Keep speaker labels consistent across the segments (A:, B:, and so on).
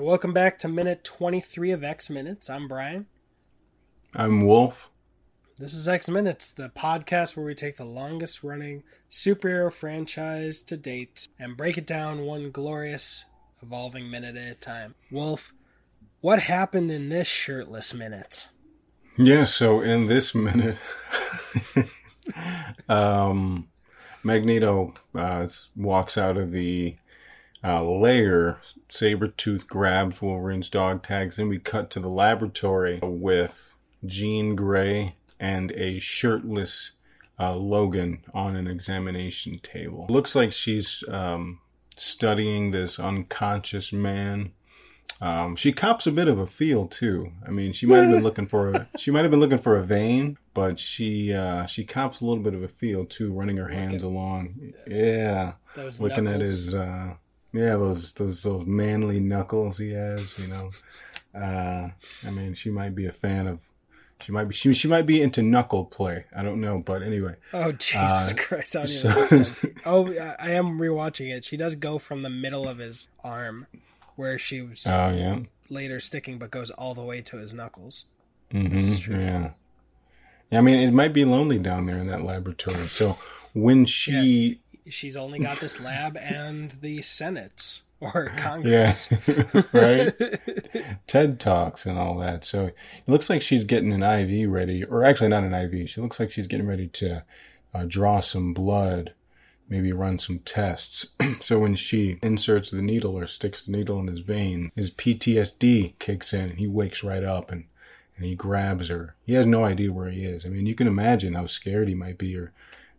A: right, welcome back to minute 23 of X Minutes. I'm Brian.
B: I'm Wolf.
A: This is X Minutes, the podcast where we take the longest running superhero franchise to date and break it down one glorious, evolving minute at a time. Wolf, what happened in this shirtless minute?
B: Yeah, so in this minute, um, Magneto uh, walks out of the uh, lair. Sabretooth grabs Wolverine's dog tags, and we cut to the laboratory with Jean Grey and a shirtless uh, Logan on an examination table. Looks like she's um, studying this unconscious man. Um, she cops a bit of a feel too. I mean, she might have been looking for a, she might have been looking for a vein, but she uh, she cops a little bit of a feel too, running her hands along. Yeah,
A: Those
B: looking at his uh, yeah those those those manly knuckles he has. You know, uh, I mean, she might be a fan of. She might be she, she might be into knuckle play. I don't know, but anyway.
A: Oh Jesus
B: Uh,
A: Christ! I
B: so-
A: even know what that- oh, I am rewatching it. She does go from the middle of his arm, where she was
B: Oh yeah.
A: later sticking, but goes all the way to his knuckles.
B: hmm
A: That's true.
B: Yeah. Yeah, I mean, it might be lonely down there in that laboratory. So when she,
A: She's only got this lab and the Senate or
B: yeah,
A: Congress.
B: right, TED talks and all that. So it looks like she's getting an IV ready, or actually not an IV. She looks like she's getting ready to uh, draw some blood, maybe run some tests. so when she inserts the needle or sticks the needle in his vein, his PTSD kicks in, and he wakes right up and. And he grabs her. He has no idea where he is. I mean, you can imagine how scared he might be or,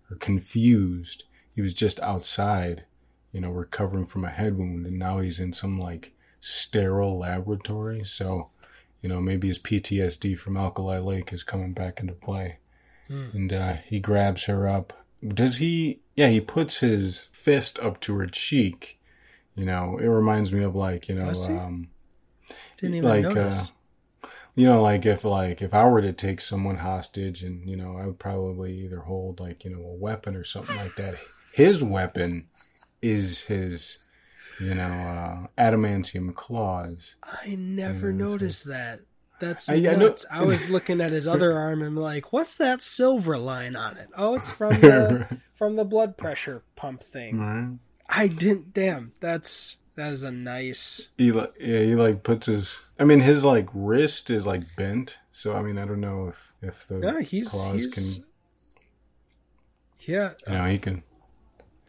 B: or confused. He was just outside, you know, recovering from a head wound, and now he's in some like sterile laboratory. So, you know, maybe his PTSD from Alkali Lake is coming back into play.
A: Hmm.
B: And uh, he grabs her up. Does he? Yeah, he puts his fist up to her cheek. You know, it reminds me of like, you know, um,
A: Didn't even
B: like,
A: notice.
B: uh, you know, like if like if I were to take someone hostage, and you know, I would probably either hold like you know a weapon or something like that. His weapon is his, you know, uh, adamantium claws.
A: I never
B: so-
A: noticed that. That's
B: I- I know-
A: I, was looking at his other arm and like, what's that silver line on it? Oh, it's from the from the blood pressure pump thing.
B: right?
A: I didn't. Damn, that's that is a nice.
B: He like yeah, he like puts his. I mean, his like wrist is like bent, so I mean, I don't know if if the
A: Yeah, he's
B: claws
A: he's.
B: can.
A: Yeah,
B: You know, he can.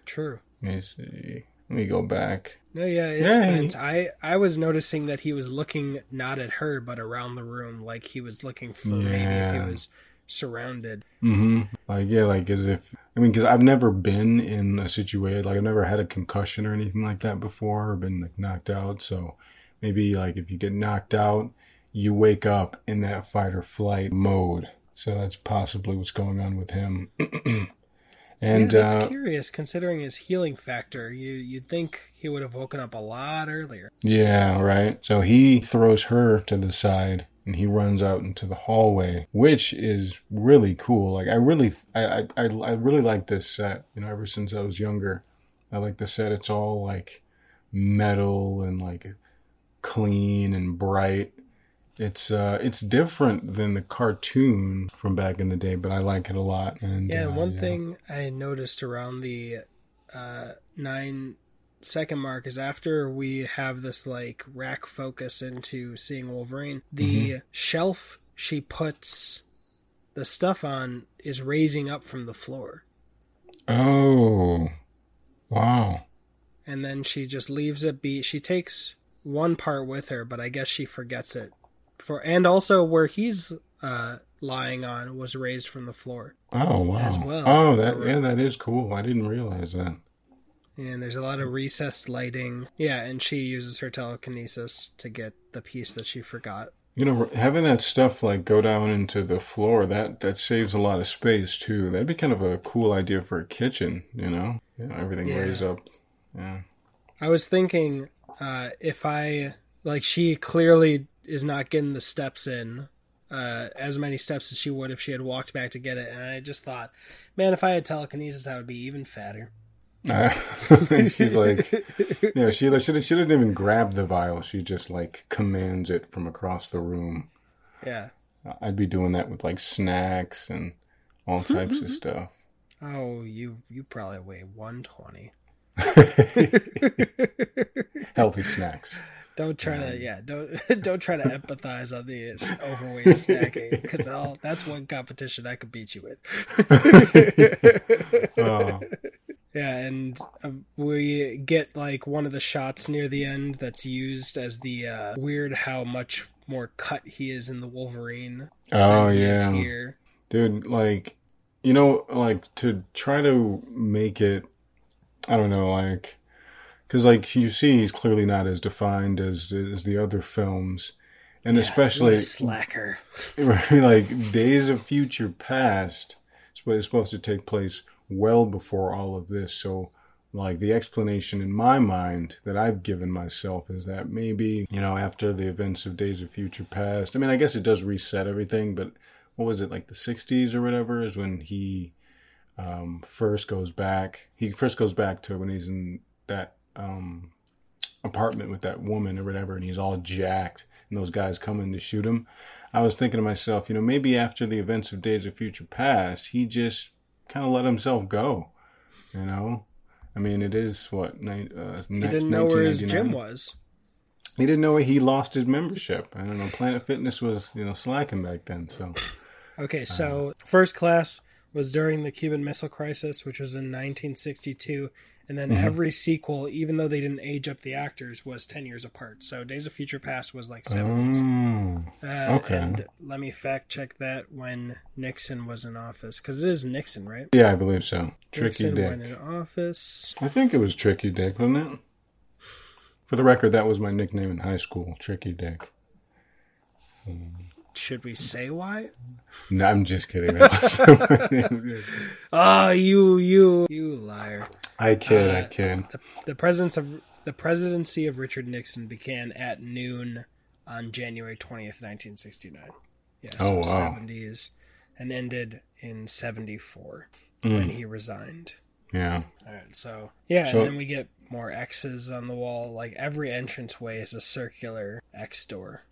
A: True.
B: Let me see. Let me go back.
A: No, yeah, it's
B: Yeah,
A: bent. I I was noticing that he was looking not at her, but around the room, like he was looking for maybe if
B: Yeah.
A: he was surrounded.
B: Mm-hmm. Like yeah, like as if I mean, because I've never been in a situation like I've never had a concussion or anything like that before, or been like knocked out. So maybe like if you get knocked out, you wake up in that fight or flight mode. So that's possibly what's going on with him. and
A: yeah, that's
B: uh,
A: curious considering his healing factor. You you'd think he would have woken up a lot earlier.
B: Yeah, right. So he throws her to the side and he runs out into the hallway, which is really cool. Like I really I I I I really like this set, you know, ever since I was younger. I like the set. It's all like metal and like clean and bright. It's uh it's different than the cartoon from back in the day, but I like it a lot. And
A: Yeah,
B: uh,
A: one thing I noticed around the uh, nine second mark is after we have this like rack focus into seeing Wolverine, the
B: Mm-hmm.
A: shelf she puts the stuff on is raising up from the floor.
B: Oh. Wow.
A: And then she just leaves it be. She takes one part with her, but I guess she forgets it. For and also where he's uh, lying on was raised from the floor.
B: Oh wow.
A: Well.
B: Oh that yeah, that is cool. I didn't realize that.
A: And there's a lot of recessed lighting. Yeah, and she uses her telekinesis to get the piece that she forgot.
B: You know, having that stuff like go down into the floor that that saves a lot of space too. That'd be kind of a cool idea for a kitchen. You know, you know everything
A: Yeah.
B: lays up. Yeah.
A: I was thinking uh, if I like she clearly is not getting the steps in uh, as many steps as she would if she had walked back to get it, and I just thought, man, if I had telekinesis, I would be even fatter.
B: Uh, she's like, you know, she she she didn't even grab the vial. She just like commands it from across the room.
A: Yeah.
B: I'd be doing that with like snacks and all types of stuff.
A: Oh, you you probably weigh one twenty.
B: Healthy snacks.
A: Don't try to yeah don't don't try to empathize on the overweight snacking because that's one competition I could beat you with. oh. Yeah, and uh, we get like one of the shots near the end that's used as the uh, weird how much more cut he is in the Wolverine.
B: Oh yeah, here, dude. Like, you know, like to try to make it. I don't know, like, because like you see, he's clearly not as defined as as the other films, and yeah, especially
A: slacker.
B: like Days of Future Past is supposed to take place well before all of this. So, like, the explanation in my mind that I've given myself is that maybe, you know, after the events of Days of Future Past, I mean, I guess it does reset everything, but what was it, like the 60s or whatever, is when he um, first goes back. He first goes back to when he's in that um, apartment with that woman or whatever, and he's all jacked, and those guys come in to shoot him. I was thinking to myself, you know, maybe after the events of Days of Future Past, he just kind of let himself go. You know, I mean, it is what uh,
A: he didn't know where his gym was.
B: He didn't know he lost his membership. I don't know. Planet Fitness was you know slacking back then. So
A: okay, so uh, first class was during the Cuban Missile Crisis, which was in 1962, and then mm-hmm. every sequel, even though they didn't age up the actors, was ten years apart. So Days of Future Past was like seven
B: mm, uh, okay.
A: And let me fact check that when Nixon was in office, because it is Nixon, right?
B: Yeah, I believe so.
A: Tricky Nixon Dick. Went in office.
B: I think it was Tricky Dick, wasn't it? For the record, that was my nickname in high school, Tricky Dick.
A: Should we say why?
B: No, I'm just kidding.
A: Ah, oh, you, you, you liar!
B: I kid, uh, I kid.
A: The, the presence of the presidency of Richard Nixon began at noon on January twentieth, nineteen sixty nine. Yes,
B: oh, wow.
A: seventies, and ended in seventy four mm. when he resigned.
B: Yeah.
A: All right. So yeah, so, and then we get more X's on the wall. Like every entranceway is a circular X door.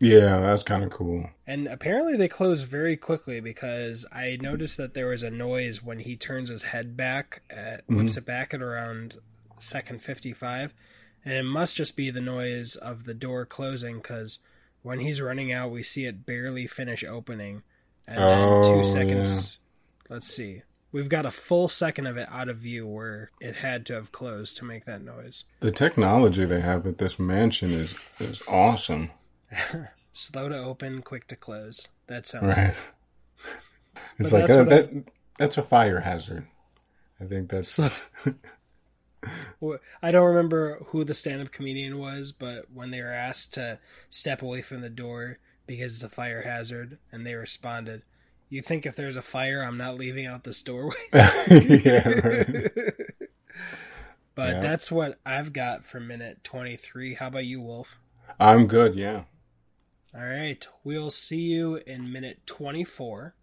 B: Yeah, that's kind of cool.
A: And apparently they close very quickly because I noticed that there was a noise when he turns his head back, at, mm-hmm. whips it back at around second 55. And it must just be the noise of the door closing because when he's running out, we see it barely finish opening. And oh, then two seconds. Yeah. Let's see. We've got a full second of it out of view where it had to have closed to make that noise.
B: The technology they have at this mansion is is awesome.
A: Slow to open, quick to close. That sounds right.
B: It's like that's, uh, that, that's a fire hazard. I think that's.
A: I don't remember who the stand-up comedian was, but when they were asked to step away from the door because it's a fire hazard, and they responded, "You think if there's a fire, I'm not leaving out this doorway?" yeah, but yeah. that's what I've got for minute twenty-three. How about you, Wolf?
B: I'm good. Yeah.
A: All right. We'll see you in minute 24.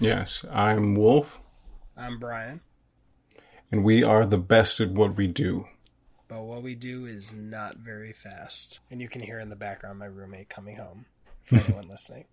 B: Yes. I'm Wolf.
A: I'm Brian.
B: And we are the best at what we do.
A: But what we do is not very fast. And you can hear in the background my roommate coming home for anyone listening.